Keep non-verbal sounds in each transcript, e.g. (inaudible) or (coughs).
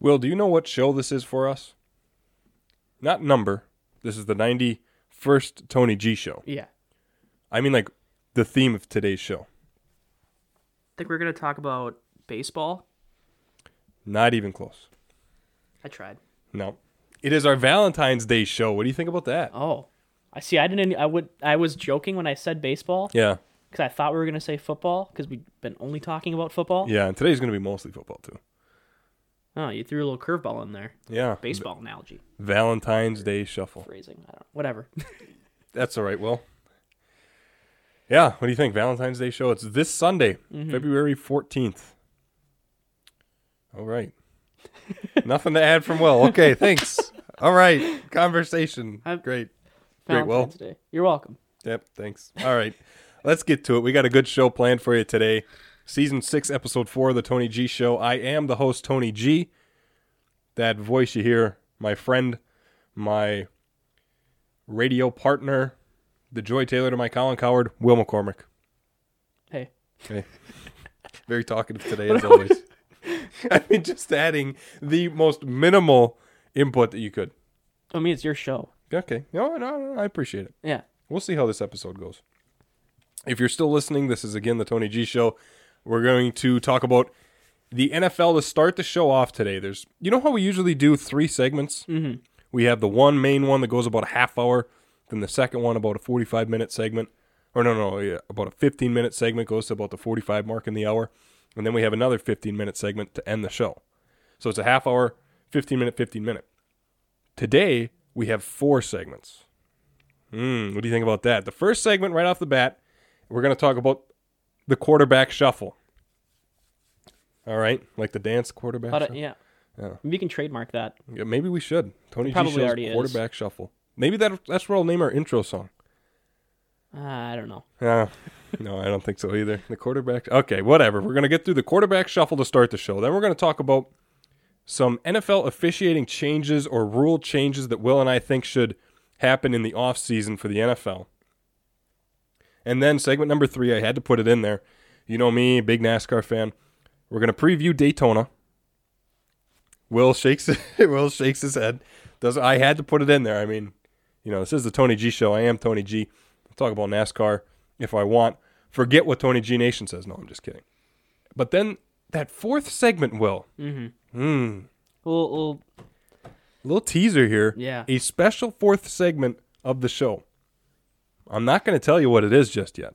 Will, do you know what show this is for us? Not number. This is the 91st Tony G show. Yeah. I mean, like, the theme of today's show. I think we're gonna talk about baseball. Not even close. I tried. No. It is our Valentine's Day show. What do you think about that? Oh, I see. I didn't. I would. I was joking when I said baseball Yeah. because I thought we were gonna say football because we've been only talking about football. Yeah, and today's going to be mostly football, too. Oh, you threw a little curveball in there. Yeah. Baseball analogy Valentine's Day shuffle. phrasing. I don't. Whatever. (laughs) That's all right, Will. Yeah, what do you think? Valentine's Day show. It's this Sunday, mm-hmm. February 14th. All right. (laughs) Nothing to add from Will. Okay, thanks. (laughs) All right. Conversation. I'm- Great. Great, Will. Day. You're welcome. Yep, thanks. All right. Let's get to it. We got a good show planned for you today. Season 6, Episode 4 of the Tony G Show. I am the host, Tony G. That voice you hear, my friend, my radio partner, the Joy Taylor to my Colin Cowherd, Will McCormick. Hey. Okay. (laughs) Very talkative today, as always. (laughs) I mean, just adding the most minimal input that you could. I mean, it's your show. Okay. No, no, no, I appreciate it. Yeah. We'll see how this episode goes. If you're still listening, this is again the Tony G Show. We're going to talk about the NFL to start the show off today. There's, you know how we usually do three segments? Mm-hmm. We have the one main one that goes about a half hour, then the second one about a 45 minute segment, or no, no, yeah, about a 15 minute segment goes to about the 45 mark in the hour, and then we have another 15 minute segment to end the show. So it's a half hour, 15 minute, 15 minute. Today we have four segments. Hmm, what do you think about that? The first segment, right off the bat, we're going to talk about the quarterback shuffle. All right, like the dance quarterback. Shuffle? yeah. Yeah. You can trademark that. Yeah, maybe we should. Tony G Probably Show's already is. quarterback shuffle. Maybe that that's where I'll name our intro song. Uh, I don't know. Yeah. no, I don't think so either. The quarterback. Okay, whatever. We're going to get through the quarterback shuffle to start the show. Then we're going to talk about some NFL officiating changes or rule changes that Will and I think should happen in the offseason for the NFL. And then segment number three, I had to put it in there. You know me, big NASCAR fan. We're going to preview Daytona. Will shakes (laughs) Will shakes his head. Does I had to put it in there. I mean, you know, this is the Tony G show. I am Tony G. I'll talk about NASCAR if I want. Forget what Tony G Nation says. No, I'm just kidding. But then that fourth segment, Will. Mm-hmm. Hmm. We'll, we'll, Little teaser here. Yeah. A special fourth segment of the show. I'm not going to tell you what it is just yet.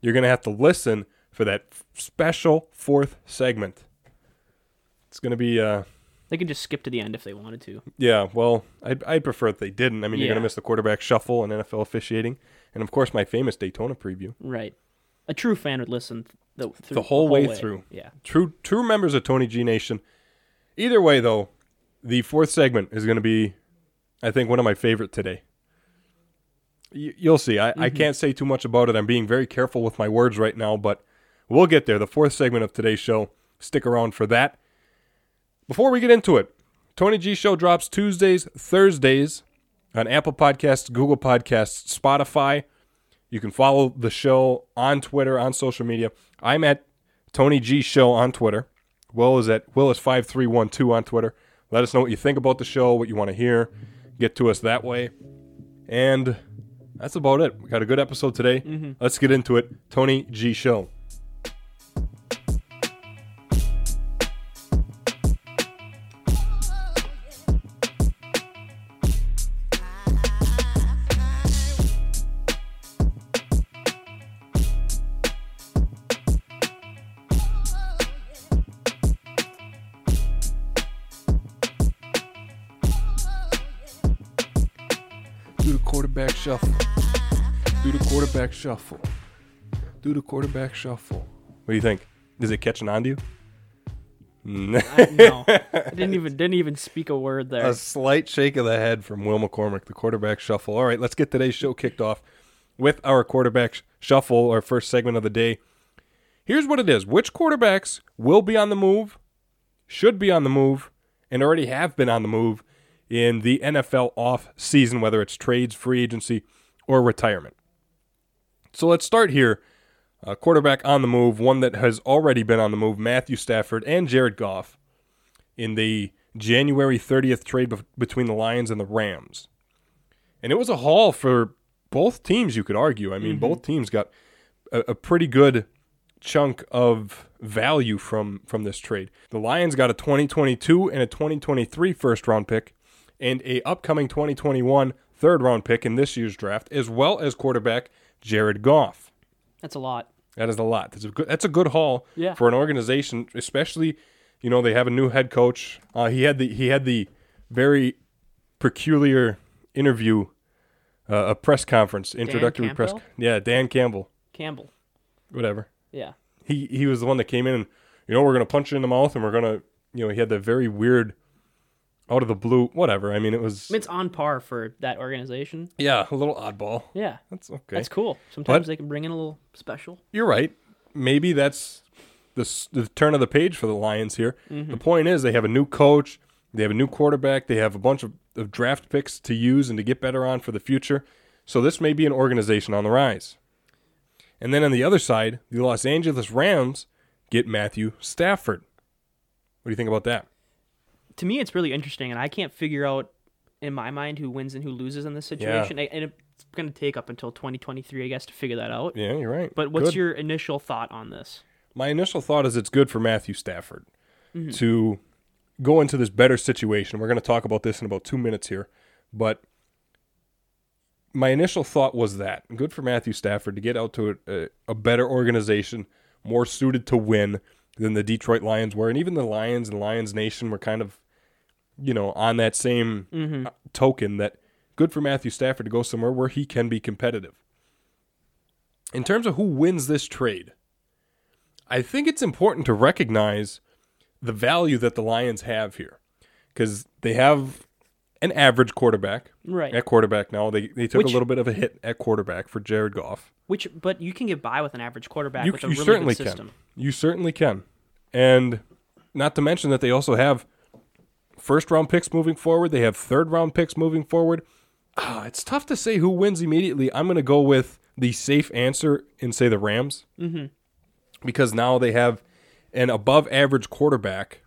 You're going to have to listen for that f- special fourth segment. It's going to be, uh, they could just skip to the end if they wanted to. yeah, well, I'd, I'd prefer if they didn't. I mean, you're going to miss the quarterback shuffle and NFL officiating. And of course, my famous Daytona preview. Right. A true fan would listen the, through The whole way through. Yeah. True, true members of Tony G Nation. Either way, though, the fourth segment is going to be, I think, one of my favorite today. You'll see. I, I mm-hmm. can't say too much about it. I'm being very careful with my words right now, but we'll get there. The fourth segment of today's show. Stick around for that. Before we get into it, Tony G Show drops Tuesdays, Thursdays on Apple Podcasts, Google Podcasts, Spotify. You can follow the show on Twitter, on social media. I'm at Tony G Show on Twitter. Will is at Willis5312 on Twitter. Let us know what you think about the show, what you want to hear. Get to us that way. And that's about it. We got a good episode today. Mm-hmm. Let's get into it. Tony G Show. Shuffle. Do the quarterback shuffle. What do you think? Is it catching on to you? I, (laughs) no. I didn't even didn't even speak a word there. A slight shake of the head from Will McCormick, the quarterback shuffle. All right, let's get today's show kicked off with our quarterback sh- shuffle, our first segment of the day. Here's what it is which quarterbacks will be on the move, should be on the move, and already have been on the move in the NFL off season, whether it's trades, free agency, or retirement. So let's start here. Uh, quarterback on the move, one that has already been on the move, Matthew Stafford and Jared Goff. in the January 30th trade bef- between the Lions and the Rams. And it was a haul for both teams, you could argue. I mean, both teams got a, a pretty good chunk of value from from this trade. The Lions got a 2022 and a 2023 first round pick and a upcoming 2021 third round pick in this year's draft as well as quarterback Jared Goff. That's a lot. That is a lot. That's a good that's a good haul Yeah. for an organization, especially you know they have a new head coach. Uh, he had the he had the very peculiar interview, uh, a press conference, introductory press. Yeah, Dan Campbell, Campbell. whatever. Yeah. He he was the one that came in and you know we're gonna punch you in the mouth and we're gonna you know he had the very weird, out of the blue whatever. I mean it was it's on par for that organization. yeah a little oddball. Yeah. That's okay. That's cool. Sometimes But- they can bring in a little special. You're right. Maybe that's the, the turn of the page for the Lions here. Mm-hmm. The point is, they have a new coach, they have a new quarterback, they have a bunch of, of draft picks to use and to get better on for the future. So this may be an organization on the rise. And then on the other side, the Los Angeles Rams get Matthew Stafford. What do you think about that? To me, it's really interesting, and I can't figure out in my mind who wins and who loses in this situation. And it's going to take up until 2023, I guess, to figure that out. Yeah, you're right. But what's Good. your initial thought on this? my initial thought is it's good for Matthew Stafford mm-hmm. to go into this better situation. We're going to talk about this in about two minutes here, but my initial thought was that good for Matthew Stafford to get out to a, a better organization, more suited to win than the Detroit Lions were, and even the Lions and Lions Nation were kind of, you know, on that same uh, token that good for Matthew Stafford to go somewhere where he can be competitive. In terms of who wins this trade, I think it's important to recognize the value that the Lions have here because they have an average quarterback Right. at quarterback now. They they took Which- a little bit of a hit at quarterback for Jared Goff. Which, but you can get by with an average quarterback You, with a you really certainly good system. can. You certainly can. And not to mention that they also have first round picks moving forward. They have third round picks moving forward. Ah, it's tough to say who wins immediately. I'm going to go with the safe answer and say the Rams. Mm-hmm. Because now they have an above average quarterback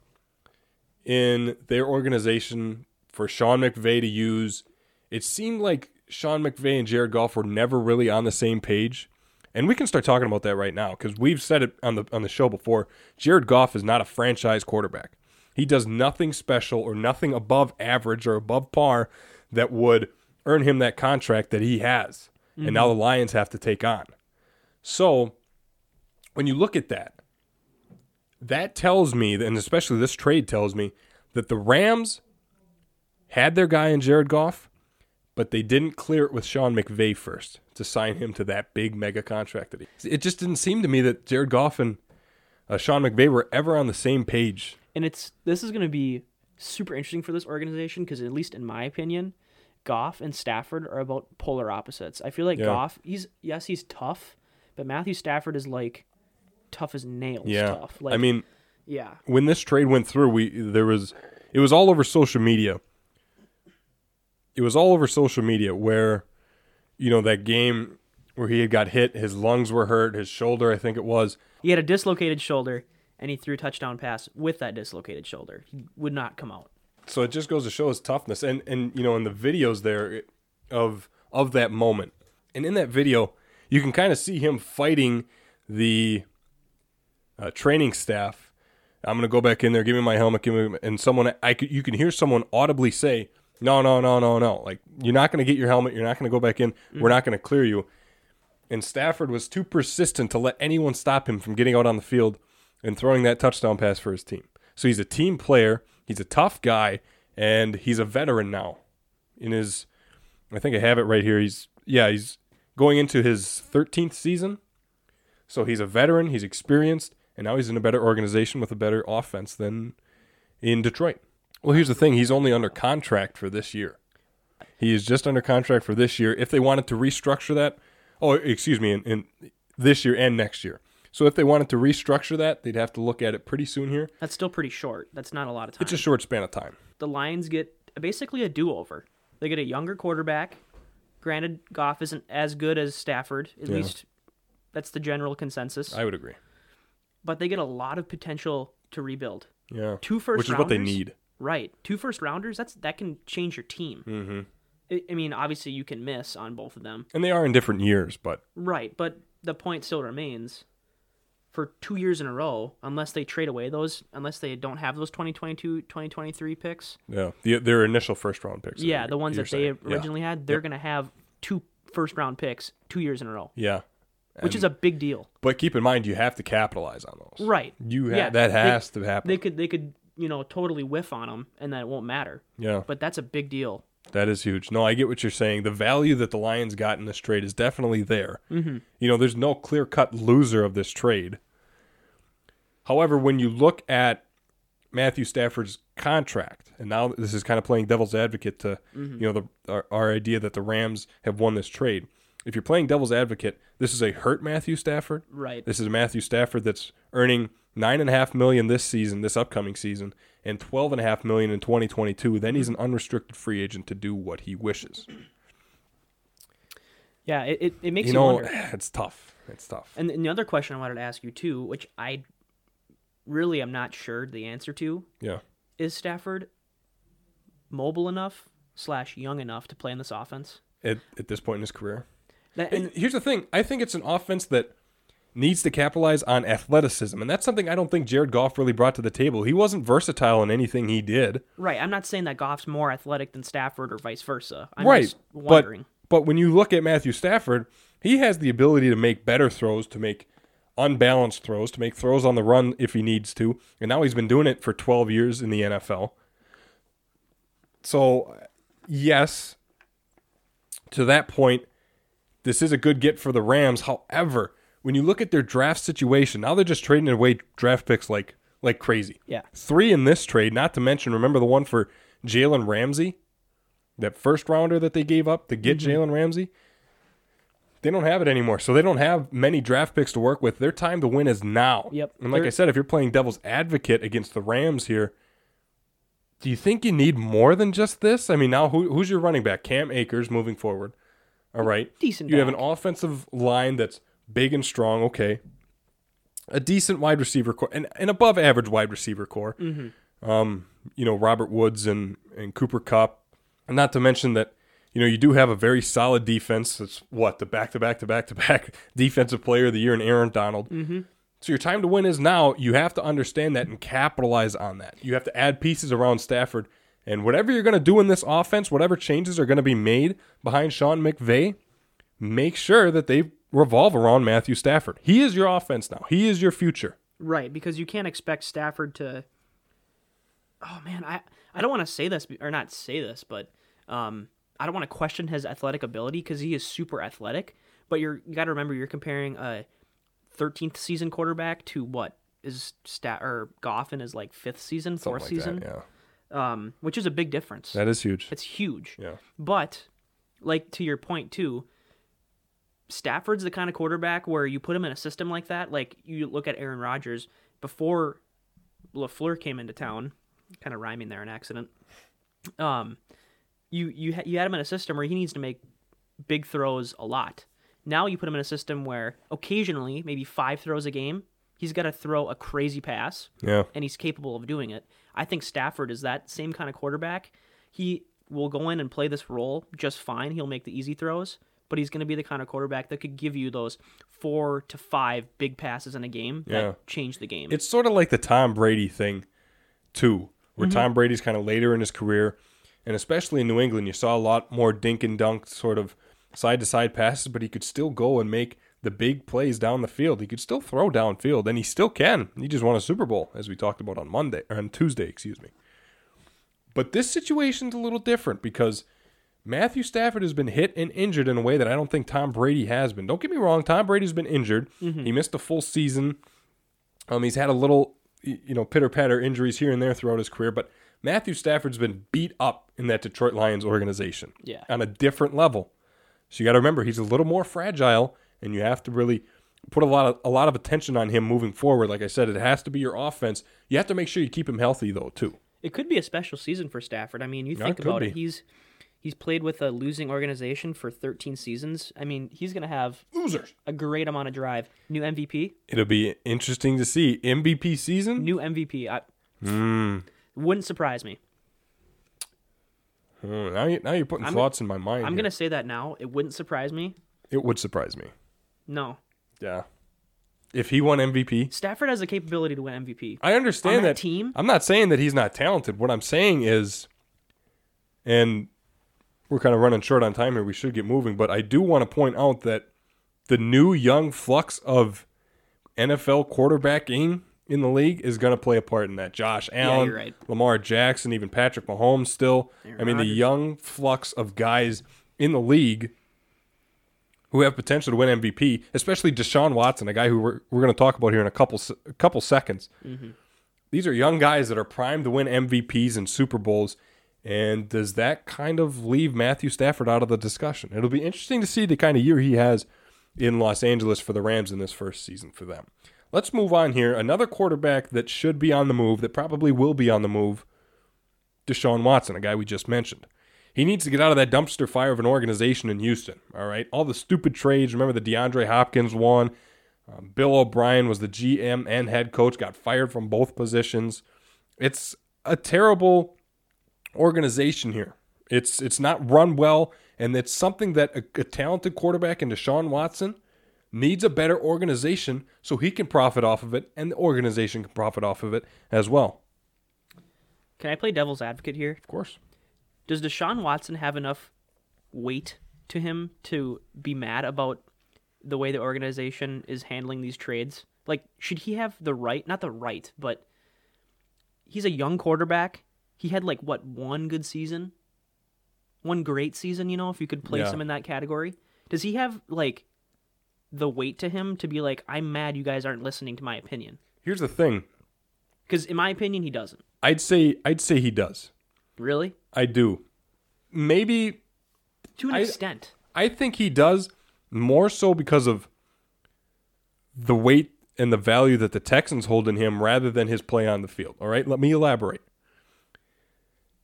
in their organization for Sean McVay to use. It seemed like Sean McVay and Jared Goff were never really on the same page. And we can start talking about that right now because we've said it on the on the show before. Jared Goff is not a franchise quarterback. He does nothing special or nothing above average or above par that would earn him that contract that he has. And now the Lions have to take on. So when you look at that, that tells me, and especially this trade tells me, that the Rams had their guy in Jared Goff, but they didn't clear it with Sean McVay first to sign him to that big mega contract. That he, it just didn't seem to me that Jared Goff and uh, Sean McVay were ever on the same page. And it's this is going to be super interesting for this organization because at least in my opinion, Goff and Stafford are about polar opposites. I feel like Yeah. Goff, he's yes, he's tough, but Matthew Stafford is like tough as nails. Yeah, tough. Like, I mean, yeah, when this trade went through, we there was it was all over social media. It was all over social media where, you know, that game where he had got hit, his lungs were hurt, his shoulder, I think it was. he had a dislocated shoulder and he threw a touchdown pass with that dislocated shoulder. He would not come out. So it just goes to show his toughness, and and you know, in the videos there of of that moment, and in that video, you can kind of see him fighting the uh, training staff. I'm gonna go back in there, give me my helmet, give me, and someone I could you can hear someone audibly say, "No, no, no, no, no! Like you're not gonna get your helmet, you're not gonna go back in, we're not gonna clear you." And Stafford was too persistent to let anyone stop him from getting out on the field and throwing that touchdown pass for his team. So he's a team player, he's a tough guy, and he's a veteran now. In his, I think I have it right here. He's yeah, he's going into his 13th season. So he's a veteran, he's experienced, and now he's in a better organization with a better offense than in Detroit. Well, here's the thing: he's only under contract for this year. He is just under contract for this year. If they wanted to restructure that, oh, excuse me, in, in this year and next year. So if they wanted to restructure that, they'd have to look at it pretty soon here. That's still pretty short. That's not a lot of time. It's a short span of time. the Lions get basically a do-over. They get a younger quarterback. Granted, Goff isn't as good as Stafford. At Yeah. least that's the general consensus. I would agree. but they get a lot of potential to rebuild Yeah. Two first Which is what they need. Right, two first rounders. That's that can change your team. Mm-hmm. I, I mean, obviously you can miss on both of them. And they are in different years, but Right, but the point still remains. For two years in a row, unless they trade away those, unless they don't have those 2022, 2023 picks, yeah, the, their initial first round picks. yeah, the ones that they saying. Yeah. originally had, they're going to have two first round picks two years in a row, Yeah. which is a big deal. But keep in mind, you have to capitalize on those. Right. You ha- Yeah, that they- has to happen. They could they could, you know, totally whiff on them and then it won't matter. yeah, But that's a big deal. That is huge. No, I get what you're saying. The value that the Lions got in this trade is definitely there. Mm-hmm. You know, there's no clear cut loser of this trade. However, when you look at Matthew Stafford's contract, and now this is kind of playing devil's advocate to you know the our, our idea that the Rams have won this trade. If you're playing devil's advocate, this is a hurt Matthew Stafford. Right. This is a Matthew Stafford that's earning nine and a half million this season, this upcoming season, and twelve and a half million in 2022. Then he's an unrestricted free agent to do what he wishes. Yeah, it, it, it makes You you, know, wonder. (sighs) it's tough. It's tough. And, and the other question I wanted to ask you too, which I really am not sure the answer to, Yeah. is Stafford mobile enough slash young enough to play in this offense? At, at this point in his career. That, And and here's the thing: I think it's an offense that needs to capitalize on athleticism, and that's something I don't think Jared Goff really brought to the table. He wasn't versatile in anything he did. right, I'm not saying that Goff's more athletic than Stafford or vice versa. I'm right, just but but when you look at Matthew Stafford, he has the ability to make better throws, to make unbalanced throws, to make throws on the run if he needs to, and now he's been doing it for 12 years in the NFL. So, yes, to that point, this is a good get for the Rams. However, when you look at their draft situation, now they're just trading away draft picks like like crazy. Yeah. Three in this trade, not to mention, remember the one for Jalen Ramsey? That first rounder that they gave up to get mm-hmm. Jalen Ramsey? They don't have it anymore. So they don't have many draft picks to work with. Their time to win is now. Yep. And like They're- I said, if you're playing devil's advocate against the Rams here, do you think you need more than just this? I mean, now who, who's your running back? Cam Akers moving forward. All right. Decent You have an offensive line that's big and strong. Okay. A decent wide receiver core, and an above average wide receiver core. Mm-hmm. Um, you know, Robert Woods and, and Cooper Kupp. And not to mention that, you know, you do have a very solid defense. That's what, the back to back to back to back (laughs) defensive player of the year in Aaron Donald. Mm-hmm. So your time to win is now. You have to understand that and capitalize on that. You have to add pieces around Stafford. And whatever you're going to do in this offense, whatever changes are going to be made behind Sean McVay, make sure that they revolve around Matthew Stafford. He is your offense now. He is your future. Right, because you can't expect Stafford to. Oh man, I I don't want to say this or not say this, but um, I don't want to question his athletic ability because he is super athletic. But you're you got to remember you're comparing a 13th season quarterback to what is stat or Goff in his like fifth season, fourth like season, that, um, which is a big difference. That is huge. It's huge. Yeah. But like to your point too, Stafford's the kind of quarterback where you put him in a system like that. Like you look at Aaron Rodgers before Lafleur came into town, kind of rhyming there, an accident. Um, you you ha- you had him in a system where he needs to make big throws a lot. Now you put him in a system where occasionally, maybe five throws a game, he's got to throw a crazy pass Yeah. and he's capable of doing it. I think Stafford is that same kind of quarterback. He will go in and play this role just fine. He'll make the easy throws, but he's going to be the kind of quarterback that could give you those four to five big passes in a game that Yeah. change the game. It's sort of like the Tom Brady thing, too, where Mm-hmm. Tom Brady's kind of later in his career, and especially in New England, you saw a lot more dink and dunk sort of side to side passes, but he could still go and make the big plays down the field. He could still throw downfield, and he still can. He just won a Super Bowl, as we talked about on Monday or on Tuesday, excuse me. But this situation's a little different because Matthew Stafford has been hit and injured in a way that I don't think Tom Brady has been. Don't get me wrong, Tom Brady's been injured. He missed a full season. Um, he's had a little, you know, pitter patter injuries here and there throughout his career, but Matthew Stafford's been beat up in that Detroit Lions organization Yeah. on a different level. So you got to remember he's a little more fragile, and you have to really put a lot of a lot of attention on him moving forward. Like I said, it has to be your offense. You have to make sure you keep him healthy though too. it could be a special season for Stafford. I mean, you Yeah, think it about be. it. He's he's played with a losing organization for 13 seasons. I mean, he's going to have Losers. a great amount of drive. New MVP, It'll be interesting to see MVP season. new MVP. I, Mm. Wouldn't surprise me. Hmm, Now, you, now you're putting I'm- thoughts in my mind. I'm gonna say that now. It wouldn't surprise me. It would surprise me. No, Yeah. If he won MVP, Stafford has the capability to win MVP. I understand On that that team? I'm not saying that he's not talented. What I'm saying is, and we're kind of running short on time here. We should get moving, but I do want to point out that the new young flux of NFL quarterbacking in the league is going to play a part in that. Josh Allen, you're right. Lamar Jackson, even Patrick Mahomes. Still, Aaron I mean, the young flux of guys in the league who have potential to win MVP, especially Deshaun Watson, a guy who we're, we're going to talk about here in a couple a couple seconds. Mm-hmm. These are young guys that are primed to win MVPs and Super Bowls. And does that kind of leave Matthew Stafford out of the discussion? It'll be interesting to see the kind of year he has in Los Angeles for the Rams in this first season for them. Let's move on here. Another quarterback that should be on the move, that probably will be on the move, Deshaun Watson, a guy we just mentioned. He needs to get out of that dumpster fire of an organization in Houston. All right, all the stupid trades. Remember the DeAndre Hopkins one. Um, Bill O'Brien was the GM and head coach. Got fired from both positions. It's a terrible organization here. It's it's not run well, and it's something that a, a talented quarterback in Deshaun Watson needs a better organization so he can profit off of it, and the organization can profit off of it as well. Can I play devil's advocate here? Of course. Does Deshaun Watson have enough weight to him to be mad about the way the organization is handling these trades? Like, should he have the right, not the right, but he's a young quarterback. He had, like, what, one good season? One great season, you know, if you could place Yeah. him in that category? Does he have, like, the weight to him to be like, I'm mad you guys aren't listening to my opinion? Here's the thing. Because, in my opinion, he doesn't. I'd say I'd say he does. Really? I do. Maybe To an I- extent. I think he does more so because of the weight and the value that the Texans hold in him rather than his play on the field. All right, let me elaborate.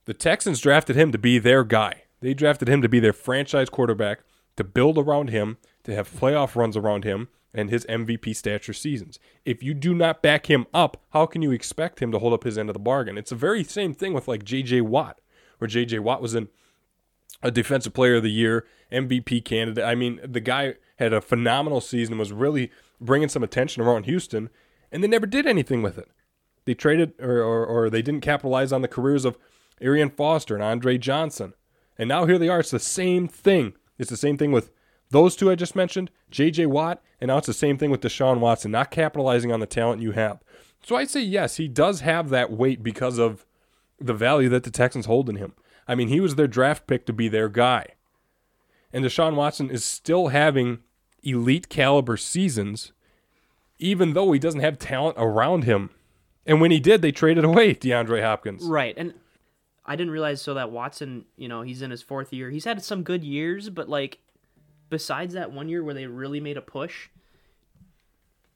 The Texans drafted him to be their guy. They drafted him to be their franchise quarterback, to build around him, to have playoff runs around him, and his MVP stature seasons. If you do not back him up, how can you expect him to hold up his end of the bargain? It's the very same thing with like J.J. Watt, where J.J. Watt was in a defensive player of the year, MVP candidate. I mean, the guy had a phenomenal season, was really bringing some attention around Houston, and they never did anything with it. They traded or, or, or they didn't capitalize on the careers of Arian Foster and Andre Johnson. And now here they are. It's the same thing. It's the same thing with those two I just mentioned, J.J. Watt, and now it's the same thing with Deshaun Watson, not capitalizing on the talent you have. So I'd say yes, he does have that weight because of the value that the Texans hold in him. I mean, he was their draft pick to be their guy. And Deshaun Watson is still having elite caliber seasons, even though he doesn't have talent around him. And when he did, they traded away (laughs) DeAndre Hopkins. Right. And I didn't realize so that Watson, you know, he's in his fourth year. He's had some good years, but like besides that one year where they really made a push,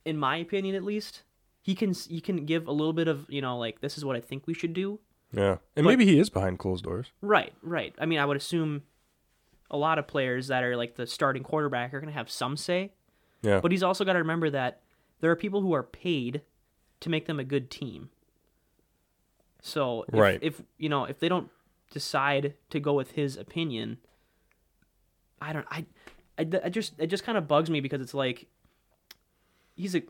in my opinion at least, he can he can give a little bit of, you know, like this is what I think we should do. Yeah. And But- maybe he is behind closed doors. Right, right. I mean, I would assume a lot of players that are like the starting quarterback are going to have some say, Yeah. but he's also got to remember that there are people who are paid to make them a good team. So if, Right. if you know if they don't decide to go with his opinion, I don't. I, I, I just it just kind of bugs me because it's like he's a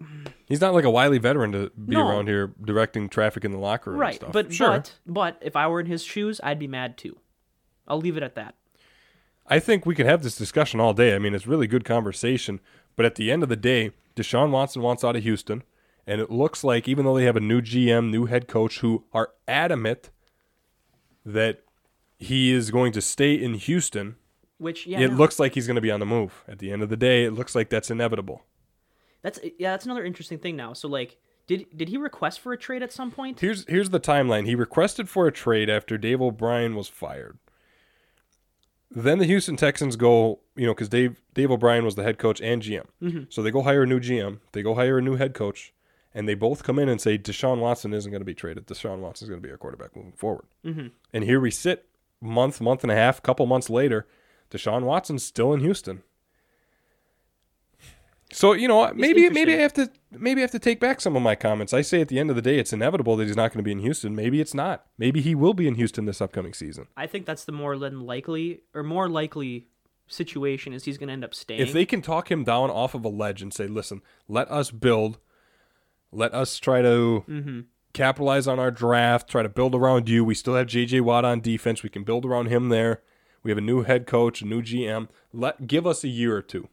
He's not like a wily veteran to be No. around here directing traffic in the locker room and right, stuff. but sure. but but if I were in his shoes, I'd be mad too. I'll leave it at that. I think we could have this discussion all day. I mean, it's really good conversation. But at the end of the day, Deshaun Watson wants out of Houston. And it looks like, even though they have a new GM, new head coach who are adamant that he is going to stay in Houston, Which yeah, it no. looks like he's going to be on the move. At the end of the day, it looks like that's inevitable. That's yeah, that's another interesting thing now. So like, did did he request for a trade at some point? Here's here's the timeline. He requested for a trade after Dave O'Brien was fired. Then the Houston Texans go, you know, because Dave Dave O'Brien was the head coach and GM. Mm-hmm. So they go hire a new GM. They go hire a new head coach, and they both come in and say Deshaun Watson isn't going to be traded. Deshaun Watson is going to be our quarterback moving forward. Mm-hmm. And here we sit, month, month and a half, couple months later, Deshaun Watson's still in Houston. So you know? Maybe maybe I have to maybe I have to take back some of my comments. I say at the end of the day, it's inevitable that he's not going to be in Houston. Maybe it's not. Maybe he will be in Houston this upcoming season. I think that's the more than likely or more likely situation is he's going to end up staying. If they can talk him down off of a ledge and say, "Listen, let us build, let us try to Mhm. capitalize on our draft, try to build around you. We still have J.J. Watt on defense. We can build around him there. We have a new head coach, a new GM. Let give us a year or two.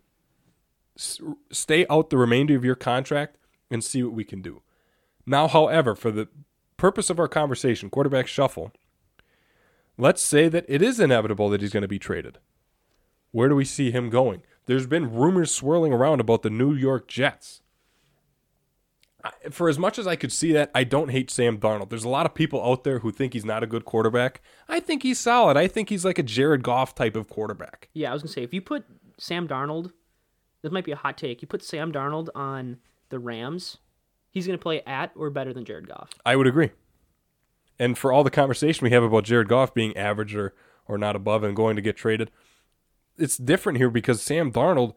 S- stay out the remainder of your contract and see what we can do." Now, however, for the purpose of our conversation, quarterback shuffle, let's say that it is inevitable that he's going to be traded. Where do we see him going? There's been rumors swirling around about the New York Jets. For as much as I could see that, I don't hate Sam Darnold. There's a lot of people out there who think he's not a good quarterback. I think he's solid. I think he's like a Jared Goff type of quarterback. yeah, I was going to say if you put Sam Darnold, this might be a hot take. You put Sam Darnold on the Rams, he's going to play at or better than Jared Goff. I would agree. And for all the conversation we have about Jared Goff being average or, or not above and going to get traded, it's different here because Sam Darnold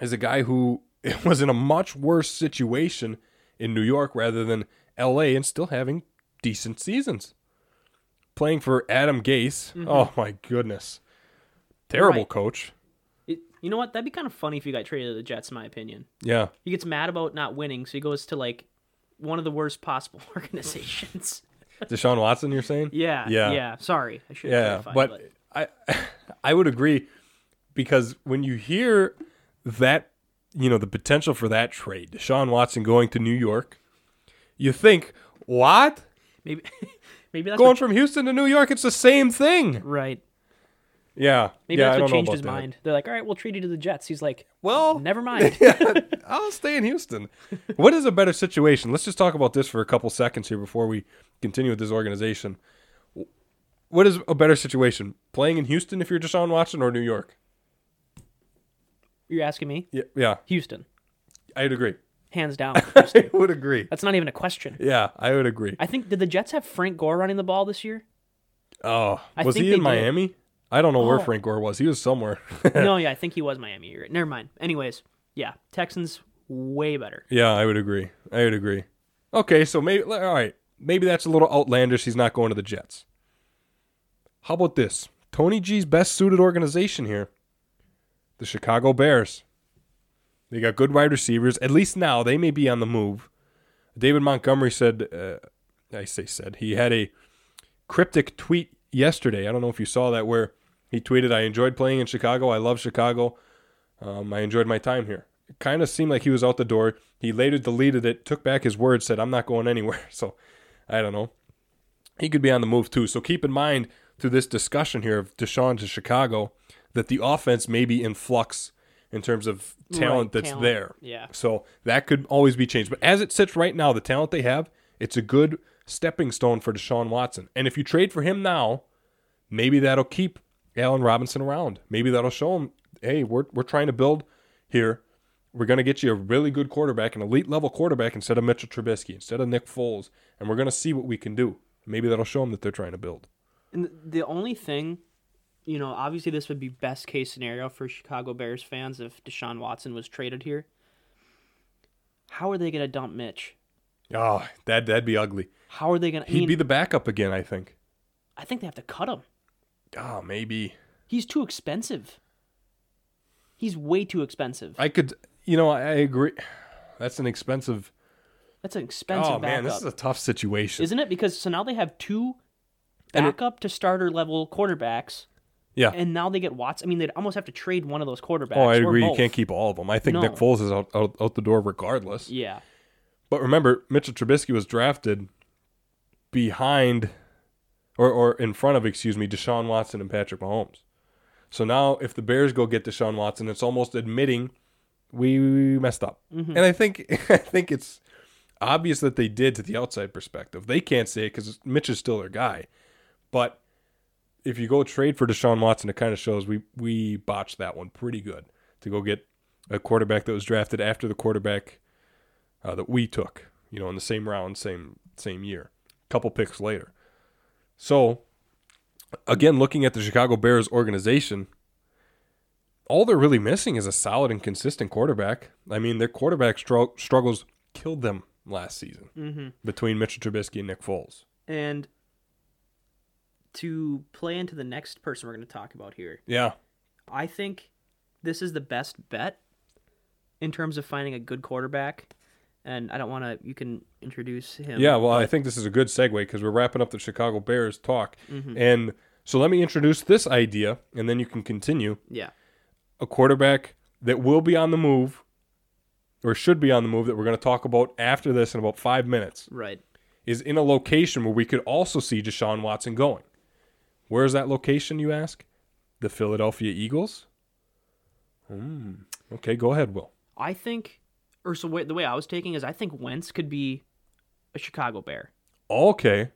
is a guy who was in a much worse situation in New York rather than LA and still having decent seasons. Playing for Adam Gase. Mm-hmm. Oh my goodness. Terrible Right. coach. It, you know what? That'd be kind of funny if you got traded to the Jets, in my opinion. Yeah. He gets mad about not winning, so he goes to like one of the worst possible (laughs) organizations. Deshaun Watson, you're saying? yeah, Yeah. yeah. Sorry, I should Yeah, clarify. but, I (laughs) I would agree because when you hear that, you know, the potential for that trade, Deshaun Watson going to New York, you think, what? maybe (laughs) maybe that's Going what, from Houston to New York, it's the same thing. right. Yeah. Maybe yeah, that's what changed his that. mind. They're like, all right, we'll trade you to the Jets. He's like, Well, never (laughs) mind. (laughs) I'll stay in Houston. what is a better situation? Let's just talk about this for a couple seconds here before we continue with this organization. What is a better situation? Playing in Houston if you're Deshaun Watson or New York? You're asking me? Yeah, yeah Houston, I'd agree. hands down. (laughs) I would agree. That's not even a question. Yeah, I would agree. I think did the Jets have Frank Gore running the ball this year? Oh, I was he in did. Miami? I don't know where Oh. Frank Gore was. He was somewhere. (laughs) no, yeah, I think he was Miami. You're right. Never mind. Anyways, yeah, Texans way better. yeah, I would agree. I would agree. Okay, so maybe all right. Maybe that's a little outlandish. He's not going to the Jets. How about this? Tony G's best suited organization here. The Chicago Bears. They got good wide receivers. At least now they may be on the move. David Montgomery said, uh, I say said, he had a cryptic tweet yesterday. I don't know if you saw that, where he tweeted, I enjoyed playing in Chicago. I love Chicago. Um, I enjoyed my time here. It kind of seemed like he was out the door. He later deleted it, took back his words, said, I'm not going anywhere. (laughs) So I don't know. He could be on the move too. So keep in mind through this discussion here of Deshaun to Chicago that the offense may be in flux in terms of talent Right, that's talent. there. Yeah. So that could always be changed. But as it sits right now, the talent they have, it's a good stepping stone for Deshaun Watson. And if you trade for him now, maybe that'll keep Allen Robinson around. Maybe that'll show him, hey, we're, we're trying to build here. We're going to get you a really good quarterback, an elite level quarterback instead of Mitchell Trubisky, instead of Nick Foles. And we're going to see what we can do. Maybe that'll show them that they're trying to build. And the only thing, you know, obviously this would be best case scenario for Chicago Bears fans if Deshaun Watson was traded here. How are they going to dump Mitch? Oh, that, that'd be ugly. How are they going to? He'd mean, be the backup again, I think. I think they have to cut him. Oh, maybe. He's too expensive. He's way too expensive. I could, you know, I I agree. That's an expensive. That's an expensive Oh man, this is a tough situation. isn't it? Because so now they have two And it- backup to starter level quarterbacks, yeah. and now they get Watts. I mean, they'd almost have to trade one of those quarterbacks. Oh, I agree. You can't keep all of them. I think No. Nick Foles is out, out, out the door regardless. Yeah, But remember, Mitchell Trubisky was drafted behind, or or in front of, excuse me, Deshaun Watson and Patrick Mahomes. So now, if the Bears go get Deshaun Watson, it's almost admitting we messed up. Mm-hmm. And I think (laughs) I think it's obvious that they did to the outside perspective. They can't say it because Mitch is still their guy. But if you go trade for Deshaun Watson, it kind of shows we we botched that one pretty good to go get a quarterback that was drafted after the quarterback uh, that we took, you know, in the same round, same same year, a couple picks later. So, again, looking at the Chicago Bears organization, all they're really missing is a solid and consistent quarterback. I mean, their quarterback stru- struggles killed them last season Mm-hmm. between Mitchell Trubisky and Nick Foles. And to play into the next person we're going to talk about here, Yeah. I think this is the best bet in terms of finding a good quarterback. And I don't want to. You can introduce him. Yeah, well, I think this is a good segue because we're wrapping up the Chicago Bears talk. Mm-hmm. And so let me introduce this idea, and then you can continue. Yeah. A quarterback that will be on the move, or should be on the move, that we're going to talk about after this in about five minutes, Right. is in a location where we could also see Deshaun Watson going. Where is that location, you ask? The Philadelphia Eagles? Hmm. Okay, go ahead, Will. I think, or so the way I was taking is I think Wentz could be a Chicago Bear. Okay.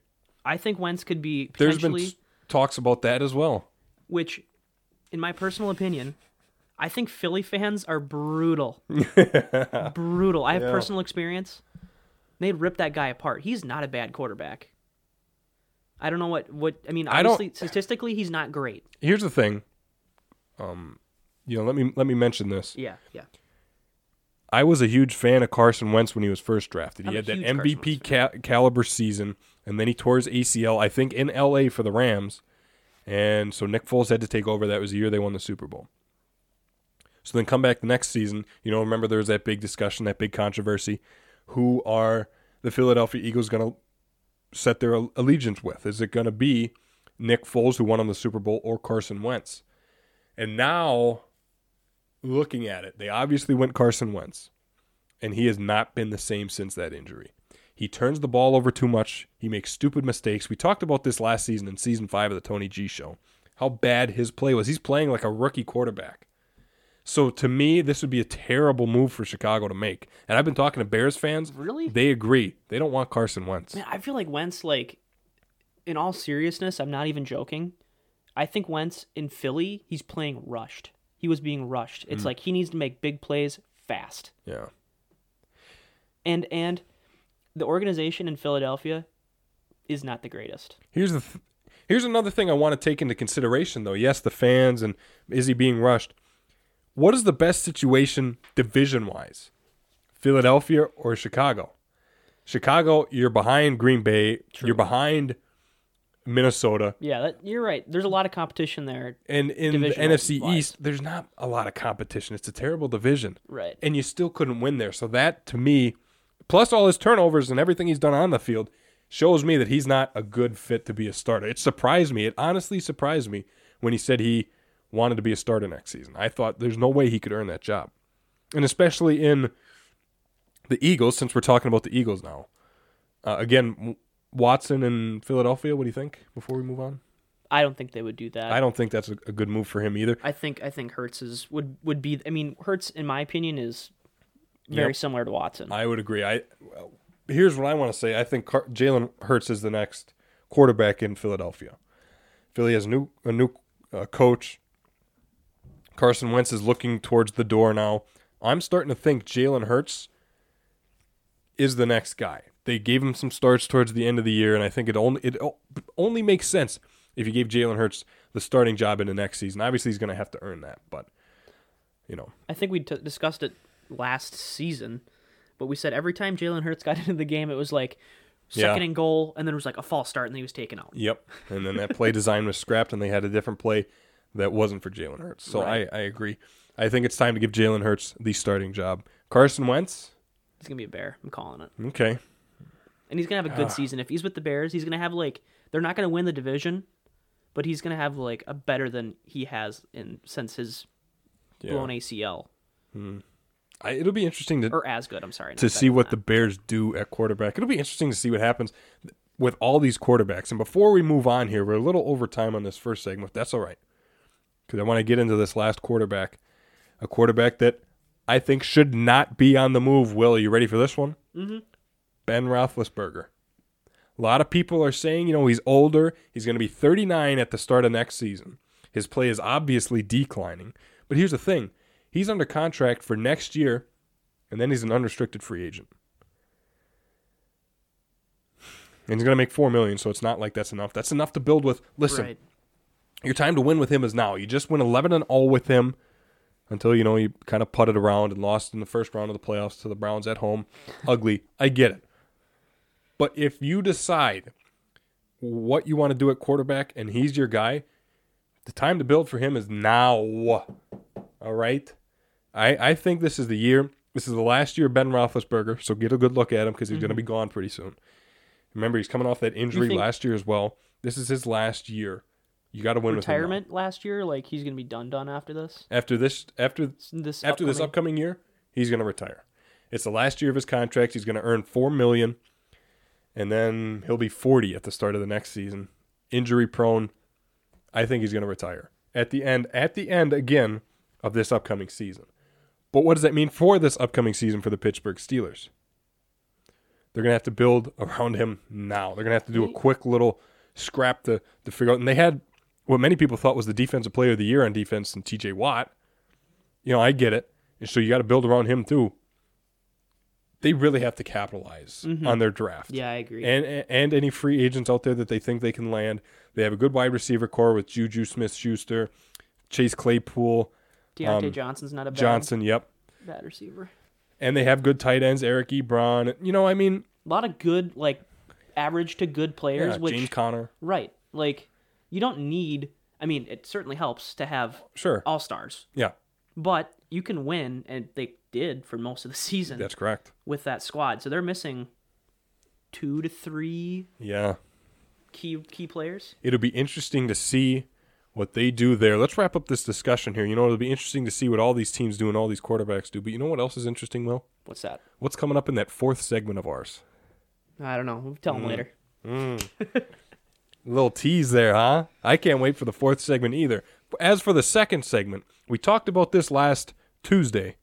I think Wentz could be There's been talks about that as well. which, in my personal opinion, I think Philly fans are brutal. (laughs) brutal. I have Yeah. personal experience. They'd rip that guy apart. He's not a bad quarterback. I don't know what what I mean. I don't- statistically, he's not great. Here's the thing. Um, you know, let me let me mention this. Yeah, yeah. I was a huge fan of Carson Wentz when he was first drafted. I'm He had that MVP ca- caliber season, and then he tore his ACL, I think, in LA for the Rams. And so Nick Foles had to take over. That was the year they won the Super Bowl. So then come back the next season. You know, remember there was that big discussion, that big controversy. Who are the Philadelphia Eagles going to set their allegiance with? Is it going to be Nick Foles, who won on the Super Bowl, or Carson Wentz? And now, looking at it, they obviously went Carson Wentz and he has not been the same since that injury. He turns the ball over too much. He makes stupid mistakes. We talked about this last season in season five of the Tony G show. How bad his play was. He's playing like a rookie quarterback. So to me, this would be a terrible move for Chicago to make. And I've been talking to Bears fans. Really? They agree. They don't want Carson Wentz. Man, I feel like Wentz, like, in all seriousness, I'm not even joking. I think Wentz in Philly, he's playing rushed. He was being rushed. Mm. It's like he needs to make big plays fast. Yeah. And and the organization in Philadelphia is not the greatest. Here's the th- here's another thing I want to take into consideration though. Yes, the fans and is he being rushed? What is the best situation division wise? Philadelphia or Chicago? Chicago, you're behind Green Bay, you're behind Minnesota, Yeah, that, you're right. There's a lot of competition there. and in the. NFC East, there's not a lot of competition. It's a terrible division. Right. and you still couldn't win there. So that to me, plus all his turnovers and everything he's done on the field, shows me that he's not a good fit to be a starter. It surprised me. It honestly surprised me when he said he wanted to be a starter next season. I thought there's no way he could earn that job. And especially in the Eagles, since we're talking about the Eagles now. Uh, again, Watson and Philadelphia, what do you think before we move on? I don't think they would do that. I don't think that's a, a good move for him either. I think I think Hurts is would would be. I mean, Hurts, in my opinion, is very Yep. similar to Watson. I would agree. I well, here's what I want to say. I think Car- Jalen Hurts is the next quarterback in Philadelphia. Philly has a new a new uh, coach. Carson Wentz is looking towards the door now. I'm starting to think Jalen Hurts is the next guy. They gave him some starts towards the end of the year, and I think it only it only makes sense if you gave Jalen Hurts the starting job in the next season. Obviously, he's going to have to earn that, but you know, I think we t- discussed it last season, but we said every time Jalen Hurts got (laughs) into the game, it was like second Yeah. and goal, and then it was like a false start, and then he was taken out. Yep. And then that (laughs) play design was scrapped, and they had a different play that wasn't for Jalen Hurts. So Right. I, I agree. I think it's time to give Jalen Hurts the starting job. Carson Wentz, He's gonna be a bear. I'm calling it, okay. and he's gonna have a good Ah. season. If he's with the Bears, he's gonna have like they're not gonna win the division, but he's gonna have like a better than he has in since his Yeah. blown ACL I, it'll be interesting to or as good. I'm sorry to see what the Bears do at quarterback. It'll be interesting to see what happens with all these quarterbacks. And before we move on here, we're a little over time on this first segment. That's all right. Because I want to get into this last quarterback. A quarterback that I think should not be on the move. Will, are you ready for this one? Mm-hmm. Ben Roethlisberger. A lot of people are saying, you know, he's older. He's going to be 39 at the start of next season. His play is obviously declining. But here's the thing he's under contract for next year, and then he's an unrestricted free agent. And he's going to make 4 million, so it's not like that's enough. That's enough to build with. Listen, right. Your time to win with him is now. You just win 11 and all with him. until you know you kind of putted around and lost in the first round of the playoffs to the Browns at home. Ugly. I get it. But if you decide what you want to do at quarterback and he's your guy, the time to build for him is now. All right. I, I think this is the year. This is the last year of Ben Roethlisberger, so get a good look at him because he's going to be mm-hmm. gone pretty soon. Remember, he's coming off that injury think- last year as well. This is his last year. You got to win with him. Retirement last year, like he's gonna be done done after this. After this, after This after this upcoming- upcoming year, he's going to retire. It's the last year of his contract. He's going to earn four million, and then he'll be forty at the start of the next season. Injury prone. I think he's going to retire at the end. At the end again of this upcoming season. But what does that mean for this upcoming season for the Pittsburgh Steelers? They're going to have to build around him now. They're going to have to do a quick little scrap to to figure out. And they had what many people thought was the defensive player of the year on defense and T.J. Watt you know, I get it. And so you got to build around him too. They really have to capitalize on their draft. Yeah, I agree. And and any free agents out there that they think they can land. They have a good wide receiver core with Juju Smith Schuster, Chase Claypool, Diontae um, Johnson's not a bad, Johnson, yep. bad receiver. And they have good tight ends, Eric Ebron. You know, I mean, A lot of good, like average to good players. yeah, which James Conner. right, like you don't need. I mean, it certainly helps to have Sure. all stars, Yeah, but you can win, and they did for most of the season that's correct. with that squad. So they're missing two to three Yeah. key key players. It'll be interesting to see what they do there. Let's wrap up this discussion here. You know, it'll be interesting to see what all these teams do and all these quarterbacks do. But you know what else is interesting, Will? What's that? What's coming up in that fourth segment of ours? I don't know. We'll tell them hmm. later. Hmm. (laughs) little tease there, huh? I can't wait for the fourth segment either. As for the second segment, we talked about this last Tuesday.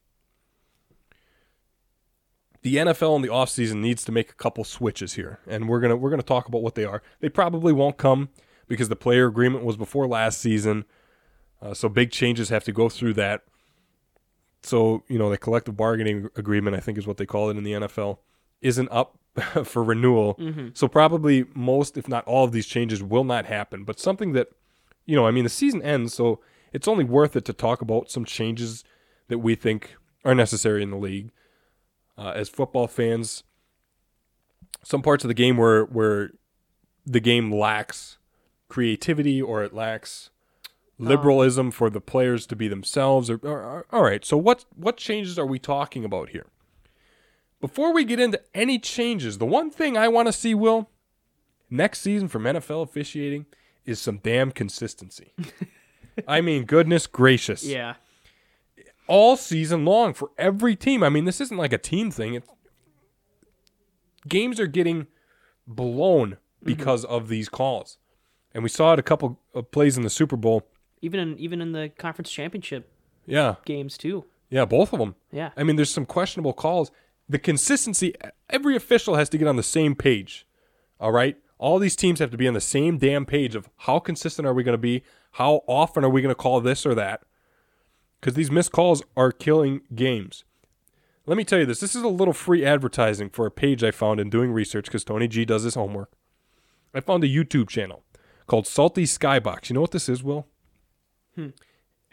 The NFL in the offseason needs to make a couple switches here, and we're gonna we're gonna talk about what they are. They probably won't come because the player agreement was before last season, uh, so big changes have to go through that. So you know the collective bargaining agreement, I think is what they call it in the NFL, isn't up (laughs) for renewal. So probably most, if not all, of these changes will not happen. But something that, you know, I mean, the season ends, so it's only worth it to talk about some changes that we think are necessary in the league. Uh, as football fans, some parts of the game where where the game lacks creativity or it lacks liberalism for the players to be themselves. Or, or- or- all right, so what what changes are we talking about here? Before we get into any changes, the one thing I want to see, Will, next season from NFL officiating is some damn consistency. (laughs) I mean, goodness gracious. Yeah. All season long for every team. I mean, this isn't like a team thing. It's, games are getting blown mm-hmm. because of these calls. And we saw it a couple of plays in the Super Bowl. Even in even in the conference championship Yeah. games too. Yeah, both of them. Yeah. I mean, there's some questionable calls. The consistency, every official has to get on the same page. All right? All these teams have to be on the same damn page of how consistent are we going to be? How often are we going to call this or that? Because these missed calls are killing games. Let me tell you this this is a little free advertising for a page I found in doing research because Tony G does his homework. I found a YouTube channel called Salty Skybox. You know what this is, Will? Hmm.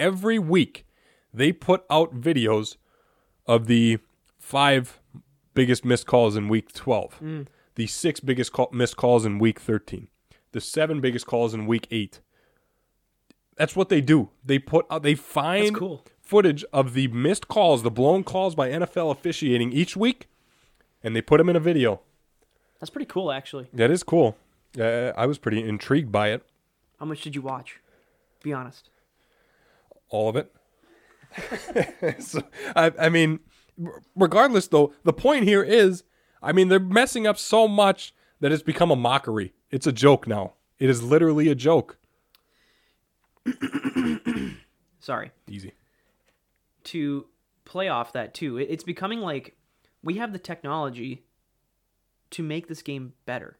Every week, they put out videos of the five biggest missed calls in week 12, the six biggest call, missed calls in week 13, the seven biggest calls in week 8. That's what they do. They put out, they find cool. footage of the missed calls, the blown calls by NFL officiating each week, and they put them in a video. That's pretty cool actually. That is cool. Uh, I was pretty intrigued by it. How much did you watch? Be honest. all of it. (laughs) so, I, I mean, regardless, though, the point here is, I mean, they're messing up so much that it's become a mockery. It's a joke now. It is literally a joke. (coughs) Sorry. Easy. To play off that too, it's becoming like we have the technology to make this game better.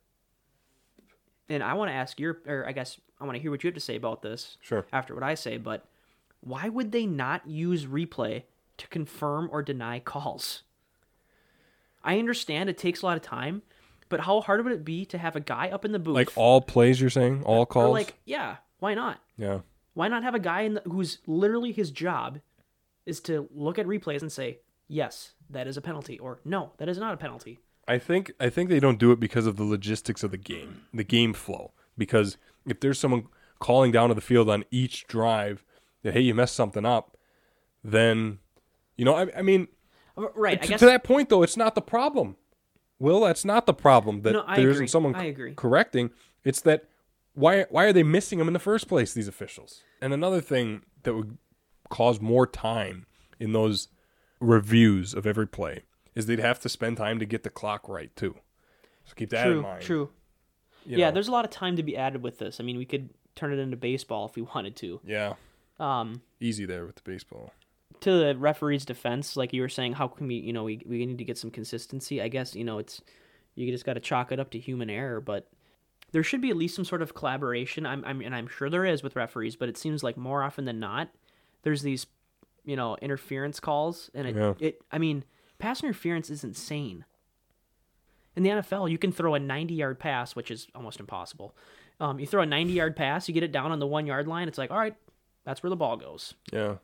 And I want to ask your, or I guess I want to hear what you have to say about this. Sure. After what I say, but why would they not use replay to confirm or deny calls? I understand it takes a lot of time, but how hard would it be to have a guy up in the booth? Like all plays, you're saying? All calls? Or like, yeah, why not? yeah. Why not have a guy in the, who's literally his job is to look at replays and say, yes, that is a penalty, or no, that is not a penalty. I think I think they don't do it because of the logistics of the game, the game flow. Because if there's someone calling down to the field on each drive that hey, you messed something up, then you know, I, I mean, Uh, Right. I to, guess to that point though, it's not the problem. Will, that's not the problem that No, there not someone I agree. correcting. It's that why why are they missing them in the first place? These officials. And another thing that would cause more time in those reviews of every play is they'd have to spend time to get the clock right too. So keep that in true, mind. true. you Yeah, know. there's a lot of time to be added with this. I mean, we could turn it into baseball if we wanted to. yeah, Um, easy there with the baseball. To the referee's defense, like you were saying, how can we, you know, we, we need to get some consistency. I guess, you know, it's, you just got to chalk it up to human error, but there should be at least some sort of collaboration. I'm, I'm, and I'm sure there is with referees, but it seems like more often than not, there's these, you know, interference calls. And it, Yeah. it I mean, pass interference is insane. In the NFL, you can throw a 90 yard pass, which is almost impossible. Um, you throw a 90 yard pass, you get it down on the one yard line. It's like, all right, that's where the ball goes. Yeah,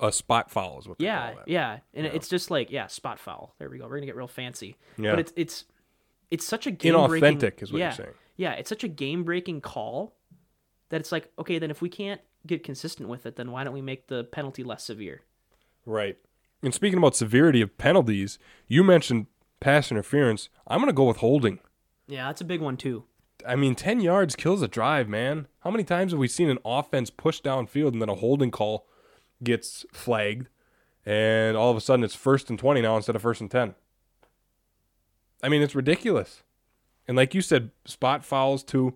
a spot foul is what. They Yeah, yeah, and it's just like yeah, spot foul. There we go. We're gonna get real fancy. Yeah. But it's it's it's such a game breaking. Inauthentic is what yeah, you're saying. Yeah, it's such a game breaking call that it's like okay, then if we can't get consistent with it, then why don't we make the penalty less severe? Right. And speaking about severity of penalties, you mentioned pass interference. I'm going to go with holding. Yeah, that's a big one too. I mean, 10 yards kills a drive, man. How many times have we seen an offense push downfield and then a holding call gets flagged and all of a sudden it's first and 20 now instead of first and 10? I mean, it's ridiculous. And like you said, spot fouls too.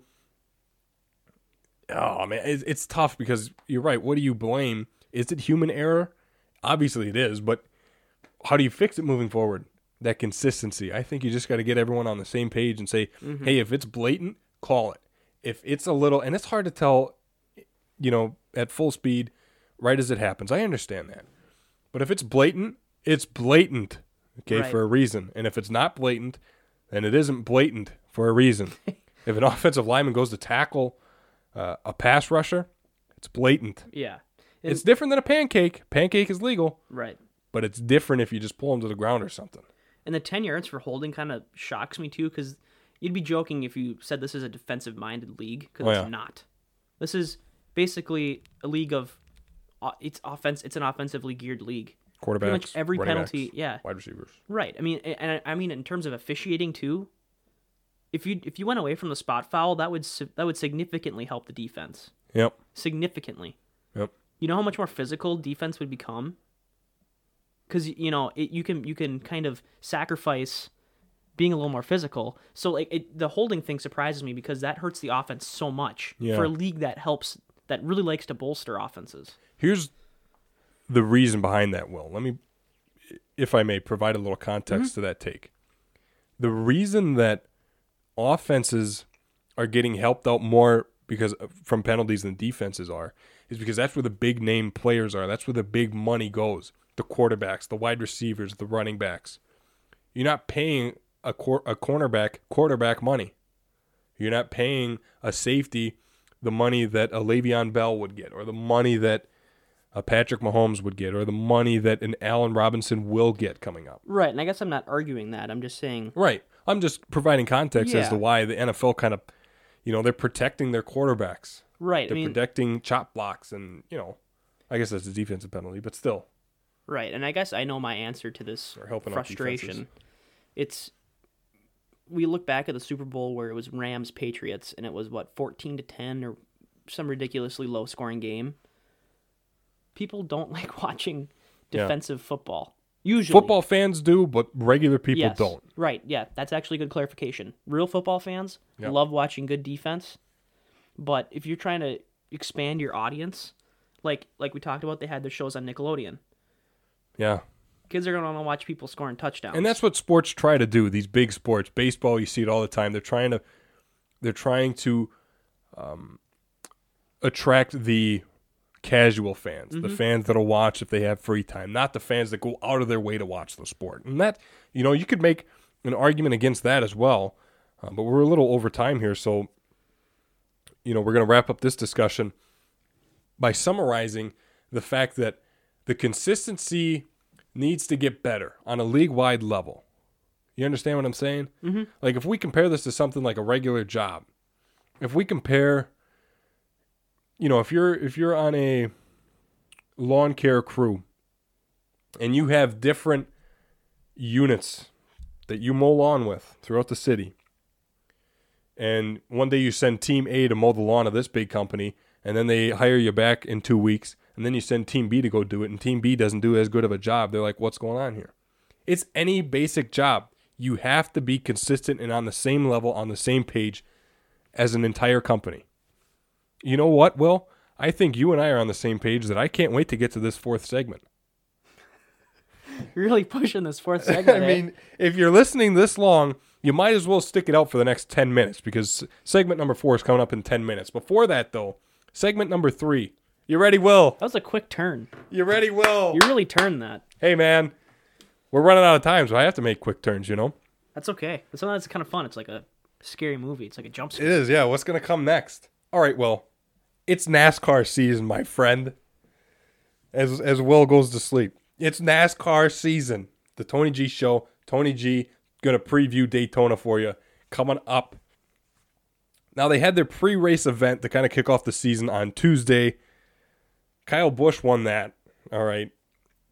Oh, man, it's, it's tough because you're right. What do you blame? Is it human error? Obviously it is, but how do you fix it moving forward? That consistency. I think you just got to get everyone on the same page and say, mm-hmm. hey, if it's blatant, call it. If it's a little, and it's hard to tell, you know, at full speed, right as it happens. I understand that. But if it's blatant, it's blatant, okay, Right. for a reason. And if it's not blatant, then it isn't blatant for a reason. (laughs) if an offensive lineman goes to tackle uh, a pass rusher, it's blatant. Yeah, It's different than a pancake. Pancake is legal, right. but it's different if you just pull them to the ground or something. And the ten yards for holding kind of shocks me too, because you'd be joking if you said this is a defensive minded league, because Oh, it's yeah. not. This is basically a league of it's offense. It's an offensively geared league. Quarterbacks, Pretty much every penalty, backs, yeah. wide receivers. Right. I mean, and I I mean in terms of officiating too. If you if you went away from the spot foul, that would that would significantly help the defense. Yep, Significantly. yep. You know how much more physical defense would become. Because you know it, you can you can kind of sacrifice being a little more physical. So like it, the holding thing surprises me because that hurts the offense so much Yeah. for a league that helps that really likes to bolster offenses. Here's the reason behind that, Will. Let me, if I may, provide a little context mm-hmm. to that take. The reason that offenses are getting helped out more because uh, from penalties than defenses are is because that's where the big name players are. That's where the big money goes. The quarterbacks, the wide receivers, the running backs. You're not paying a quar- a cornerback quarterback money. You're not paying a safety the money that a Le'Veon Bell would get, or the money that a Patrick Mahomes would get, or the money that an Allen Robinson will get coming up. Right, and I guess I'm not arguing that. I'm just saying Right. I'm just providing context as to why the NFL kind of, you know, they're protecting their quarterbacks. right. They're mean, protecting chop blocks, and you know, I guess that's a defensive penalty, but still, Right, and I guess I know my answer to this Or helping out frustration. It's we look back at the Super Bowl where it was Rams Patriots and it was what 14 to 10 or some ridiculously low scoring game. People don't (laughs) like watching Yeah. defensive football. Usually football fans do, but regular people yes. don't. Right, yeah, that's actually good clarification. Real football fans Yeah. love watching good defense, but if you're trying to expand your audience, like like we talked about they had their shows on Nickelodeon. Yeah. Kids are going to want to watch people scoring touchdowns. And that's what sports try to do. These big sports, baseball, you see it all the time. They're trying to, they're trying to, um, attract the casual fans, the fans that'll watch if they have free time, not the fans that go out of their way to watch the sport. And that, you know, you could make an argument against that as well. Uh, but we're a little over time here, so you know we're going to wrap up this discussion by summarizing the fact that the consistency needs to get better on a league wide level. You understand what I'm saying? Mm-hmm. Like if we compare this to something like a regular job, if we compare, you know, if you're if you're on a lawn care crew and you have different units that you mow lawn with throughout the city, and one day you send team A to mow the lawn of this big company, and then they hire you back in two weeks, and then you send team B to go do it, and team B doesn't do as good of a job. They're like, what's going on here? It's any basic job. You have to be consistent and on the same level, on the same page as an entire company. You know what, Will? I think you and I are on the same page that I can't wait to get to this fourth segment. (laughs) Really pushing this fourth (laughs) segment. I eh? mean, if you're listening this long, you might as well stick it out for the next 10 minutes because segment number four is coming up in 10 minutes. Before that, though, segment number three. You ready, Will? that was a quick turn. You ready, Will? You really turned that. Hey, man. We're running out of time, so I have to make quick turns, you know? That's okay. But sometimes it's kind of fun. It's like a scary movie. It's like a jump scare. It is, yeah. What's going to come next? All right, Will. It's NASCAR season, my friend. As as Will goes to sleep. It's NASCAR season. The Tony G show. Tony G to preview Daytona for you coming up. Now they had their pre-race event to kind of kick off the season on Tuesday. Kyle Busch won that. All right.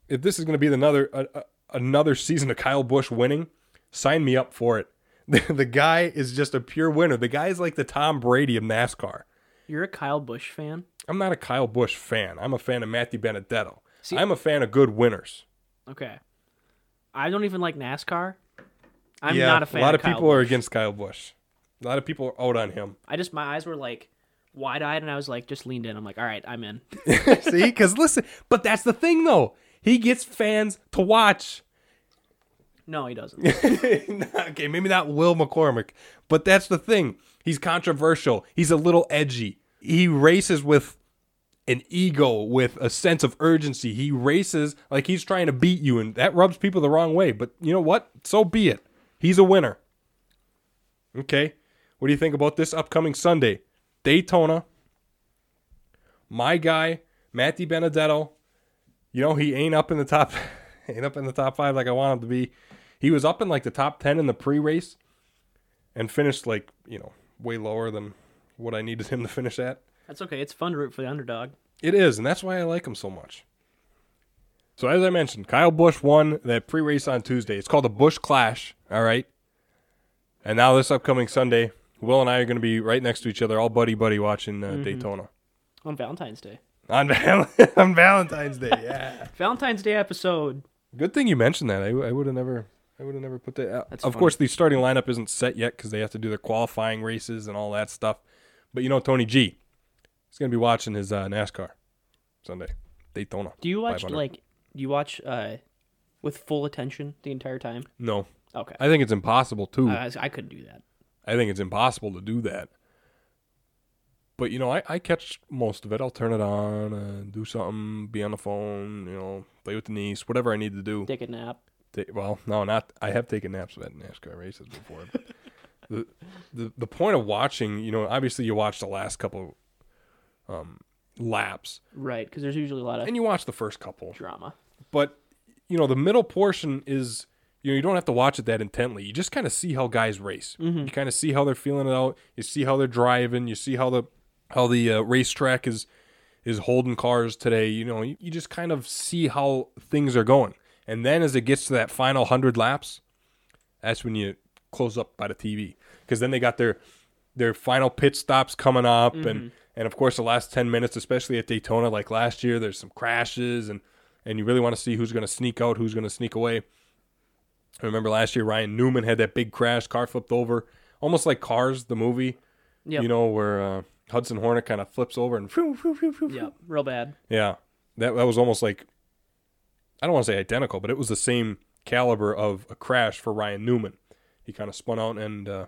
If this is going to be another another season of Kyle Busch winning, sign me up for it. The, (laughs) the guy is just a pure winner. The guy is like the Tom Brady of NASCAR. You're a Kyle Busch fan? I'm not a Kyle Busch fan. I'm a fan of Matt DiBenedetto. See- I'm a fan of good winners. Okay. I don't even like NASCAR. I'm yeah, not a fan. A lot of of people are against Kyle Busch. A lot of people are out on him. I just my eyes were like wide eyed, and I was like just leaned in. I'm like, all right, I'm in. (laughs) See, because listen, but that's the thing though. He gets fans to watch. No, he doesn't. (laughs) okay, maybe not Will McCormick, but that's the thing. He's controversial. He's a little edgy. He races with an ego, with a sense of urgency. He races like he's trying to beat you, and that rubs people the wrong way. But you know what? So be it. He's a winner. Okay. What do you think about this upcoming Sunday? Daytona. My guy, Matt DiBenedetto. You know, he ain't up in the top (laughs) ain't up in the top five like I want him to be. He was up in like the top ten in the pre race and finished like, you know, way lower than what I needed him to finish at. That's okay. It's fun to root for the underdog. It is, and that's why I like him so much. So as I mentioned, Kyle Busch won that pre-race on Tuesday. It's called the Busch Clash, all right? And now this upcoming Sunday, Will and I are going to be right next to each other, all buddy buddy watching uh, Daytona On Valentine's Day. on, Val- (laughs) on Valentine's Day. Yeah. (laughs) Valentine's Day episode. Good thing you mentioned that. I, I would have never I would have never put that. out. That's of funny. course, the starting lineup isn't set yet because they have to do their qualifying races and all that stuff. But you know, Tony G, he's going to be watching his uh, NASCAR Sunday Daytona. Do you watch like do you watch uh with full attention the entire time? No, Okay. I think it's impossible too. Uh, I couldn't do that. I think it's impossible to do that. But you know, I, I catch most of it. I'll turn it on, uh, do something, be on the phone, you know, play with the niece, whatever I need to do. Take a nap. Ta- well, no, not. I have taken naps at NASCAR races before. But (laughs) the, the the point of watching, you know, obviously you watch the last couple um, laps, Right, because there's usually a lot of and you watch the first couple, drama. but you know the middle portion is you know you don't have to watch it that intently. You just kind of see how guys race. You kind of see how they're feeling it out. You see how they're driving. You see how the how the uh, racetrack is is holding cars today. You know, you, you just kind of see how things are going. And then as it gets to that final hundred laps, that's when you close up by the TV because then they got their their final pit stops coming up and and of course the last 10 minutes especially at Daytona like last year there's some crashes and and you really want to see who's going to sneak out who's going to sneak away I remember last year Ryan Newman had that big crash car flipped over almost like Cars the movie Yep. you know where uh, Hudson Hornet kind of flips over and. Yeah, real bad. Yeah, that that was almost like I don't want to say identical, but it was the same caliber of a crash for Ryan Newman. He kind of spun out, and uh,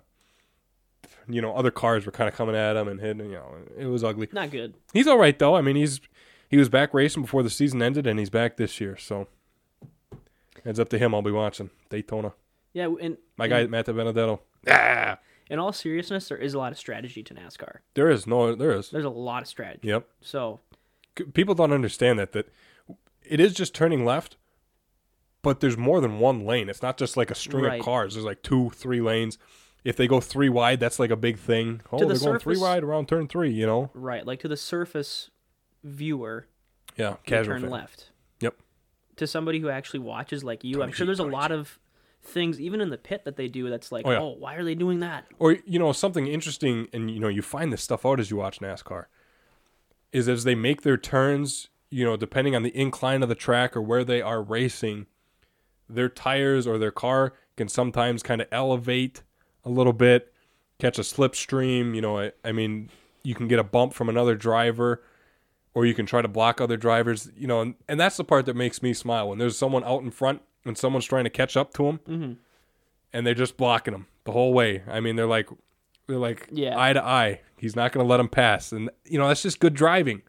you know other cars were kind of coming at him and hitting. You know, it was ugly. Not good. He's all right though. I mean, he's he was back racing before the season ended, and he's back this year. So it's up to him. I'll be watching Daytona. Yeah, and My guy Matt Benedetto. Ah, in all seriousness, there is a lot of strategy to NASCAR. there is no, there is. There's a lot of strategy. Yep. So people don't understand that that it is just turning left, but there's more than one lane. It's not just like a string Right. of cars. There's like two, three lanes. If they go three wide, that's like a big thing. Oh, the they're going three wide around turn three. You know, Right, like to the surface viewer, yeah, casual turn fan. left. Yep. To somebody who actually watches like you, I'm sure there's a lot of things even in the pit that they do that's like, Oh, oh, why are they doing that? Or you know something interesting, and you know you find this stuff out as you watch NASCAR, is as they make their turns. You know, depending on the incline of the track or where they are racing, their tires or their car can sometimes kind of elevate a little bit, catch a slipstream. You know, I, I mean, you can get a bump from another driver, or you can try to block other drivers. You know, and, and that's the part that makes me smile when there's someone out in front and someone's trying to catch up to them, Mhm. and they're just blocking them the whole way. I mean, they're like, they're like Yeah. eye to eye. He's not going to let him pass, and you know that's just good driving.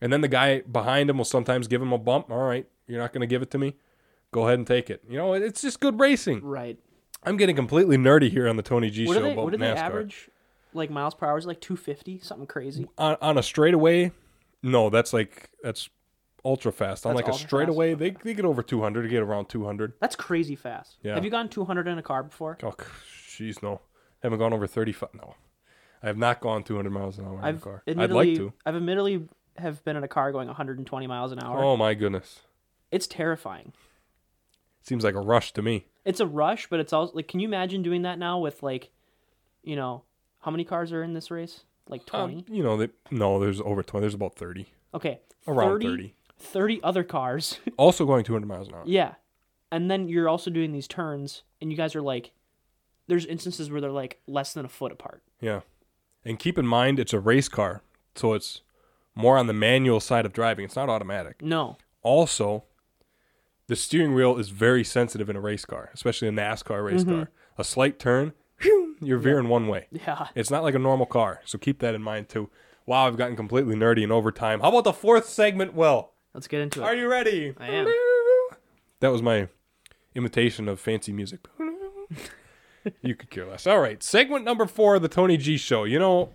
And then the guy behind him will sometimes give him a bump. All right, you're not going to give it to me. Go ahead and take it. You know, it's just good racing. Right. I'm getting completely nerdy here on the Tony G What show do they about what do they NASCAR. average? Like miles per hour is like 250, something crazy. On, on a straightaway, no, that's like that's ultra fast. On That's like a ultra fast? straightaway, they they get over 200. They get around 200. That's crazy fast. Yeah. Have you gone 200 in a car before? Oh, jeez, no, haven't gone over 35. No, I have not gone 200 miles an hour in a I've car. I'd like to. I've admittedly have been in a car going 120 miles an hour. Oh my goodness, It's terrifying. seems like a rush to me. It's a rush, but it's also like, can you imagine doing that now with like, you know, how many cars are in this race? Like 20. Um, you know, they, no, there's over 20. There's about 30, okay, around 30, 30. 30 other cars. (laughs) Also going 200 miles an hour. yeah, and then you're also doing these turns, and you guys are like, there's instances where they're like less than a foot apart. Yeah. And keep in mind, it's a race car, so it's more on the manual side of driving. It's not automatic. No. Also, the steering wheel is very sensitive in a race car, especially a NASCAR race Mm-hmm. car. A slight turn, phew, you're veering one way. Yeah. It's not like a normal car, so keep that in mind too. Wow, I've gotten completely nerdy in overtime. How about the fourth segment, Will? Let's get into it. Are you ready? I am. That was my imitation of fancy music. (laughs) you could care less. All right, segment number four of the Tony G Show. You know,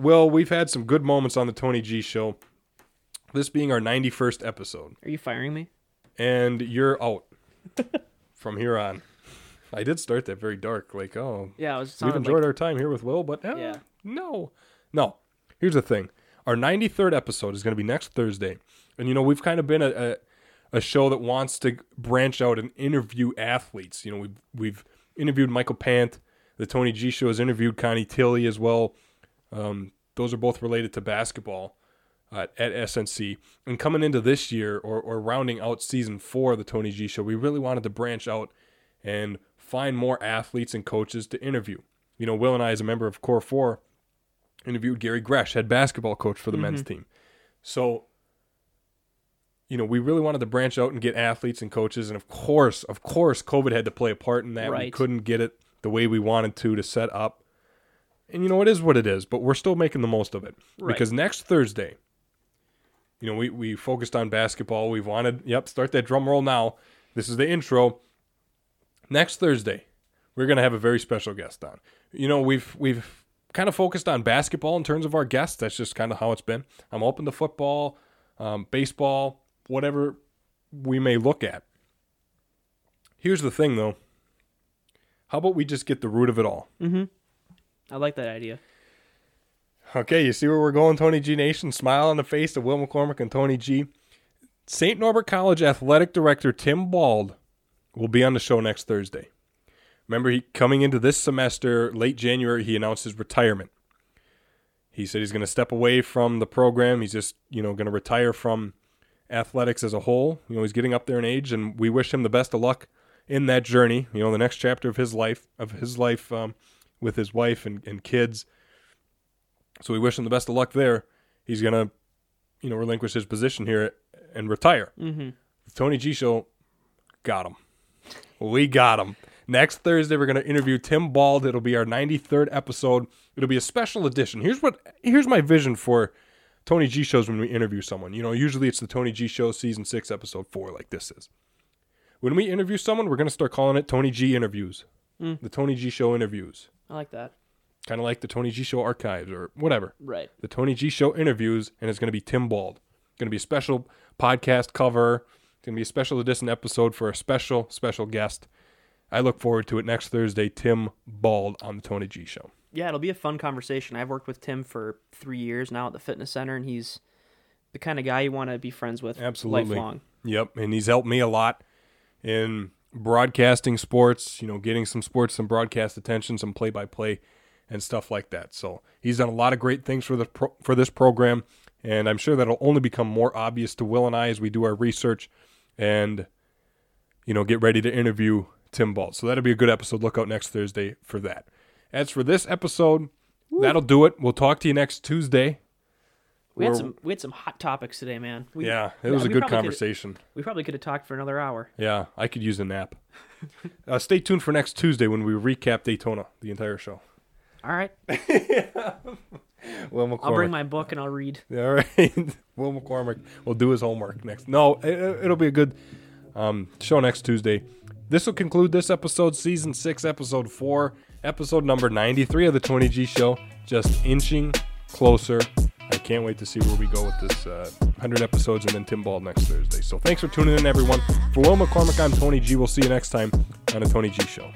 Will, we've had some good moments on the Tony G Show. This being our 91st episode, Are you firing me? and you're out (laughs) from here on. I did start that very dark, like, oh, Yeah, it was. we've enjoyed like, our time here with Will, but uh, Yeah. no, no. Here's the thing: our 93rd episode is going to be next Thursday, and you know we've kind of been a, a a show that wants to branch out and interview athletes. You know, we've we've interviewed Michael Pant. The Tony G Show has interviewed Connie Tilley as well. Um, those are both related to basketball uh, at SNC. And coming into this year, or or rounding out season four of the Tony G Show, we really wanted to branch out and find more athletes and coaches to interview. You know, Will and I, as a member of Core Four, interviewed Gary Grzesk, head basketball coach for the men's team. So, you know, we really wanted to branch out and get athletes and coaches, and of course, of course, COVID had to play a part in that. We couldn't get it the way we wanted to to set up. And you know, it is what it is, but we're still making the most of it Right. because next Thursday, you know, we we focused on basketball. We wanted, yep, start that drum roll now. This is the intro. Next Thursday, we're gonna have a very special guest on. You know, we've we've kind of focused on basketball in terms of our guests. That's just kind of how it's been. I'm open to football, um, baseball, whatever we may look at. Here's the thing, though. How about we just get the root of it all? I like that idea. Okay, you see where we're going, Tony G Nation? Smile on the face of Will McCormick and Tony G. St. Norbert College Athletic Director Tim Bald will be on the show next Thursday. Remember, he coming into this semester, late January, he announced his retirement. He said he's going to step away from the program. He's just, you know, going to retire from athletics as a whole. You know, he's getting up there in age, and we wish him the best of luck in that journey. You know, the next chapter of his life, of his life um, with his wife and, and kids. So we wish him the best of luck there. He's gonna, you know, relinquish his position here and retire. Mm-hmm. Tony G Show got him. We got him. Next Thursday, we're gonna interview Tim Bald. It'll be our 93rd episode. It'll be a special edition. Here's what. Here's my vision for Tony G shows when we interview someone. You know, usually it's the Tony G Show season six, episode four, like this is. When we interview someone, we're gonna start calling it Tony G interviews. Mm. The Tony G Show interviews, I like that. kind of like the Tony G Show archives or whatever Right. the Tony G Show interviews, and it's going to be Tim Bald. Going to be a special podcast cover. It's going to be a special edition episode for a special, special guest. I look forward to it next Thursday. Tim Bald on the Tony G Show. Yeah, it'll be a fun conversation. I've worked with Tim for three years now at the fitness center, and he's the kind of guy you want to be friends with Absolutely. lifelong. Yep, and he's helped me a lot in broadcasting sports, you know, getting some sports, some broadcast attention, some play-by-play and stuff like that. So he's done a lot of great things for the pro- for this program, and I'm sure that'll only become more obvious to Will and I as we do our research and you know get ready to interview Tim Bald. So that'll be a good episode. Look out next Thursday for that. As for this episode, that'll do it. We'll talk to you next Tuesday. We had some we had some hot topics today, man. We, Yeah, it was we a good probably could've- conversation. We probably could have talked for another hour. Yeah, I could use a nap. uh, stay tuned for next Tuesday when we recap Daytona, the entire show. All right, (laughs) Will McCormick. I'll bring my book and I'll read. All right. (laughs) Will McCormick will do his homework next. No, it, it'll be a good um, show next Tuesday. This will conclude this episode, season six, episode four, episode number 93 of the Tony G show. Just inching closer. I can't wait to see where we go with this uh, 100 episodes and then Tim Bald next Thursday. So thanks for tuning in, everyone. For Will McCormick, I'm Tony G. We'll see you next time on the Tony G show.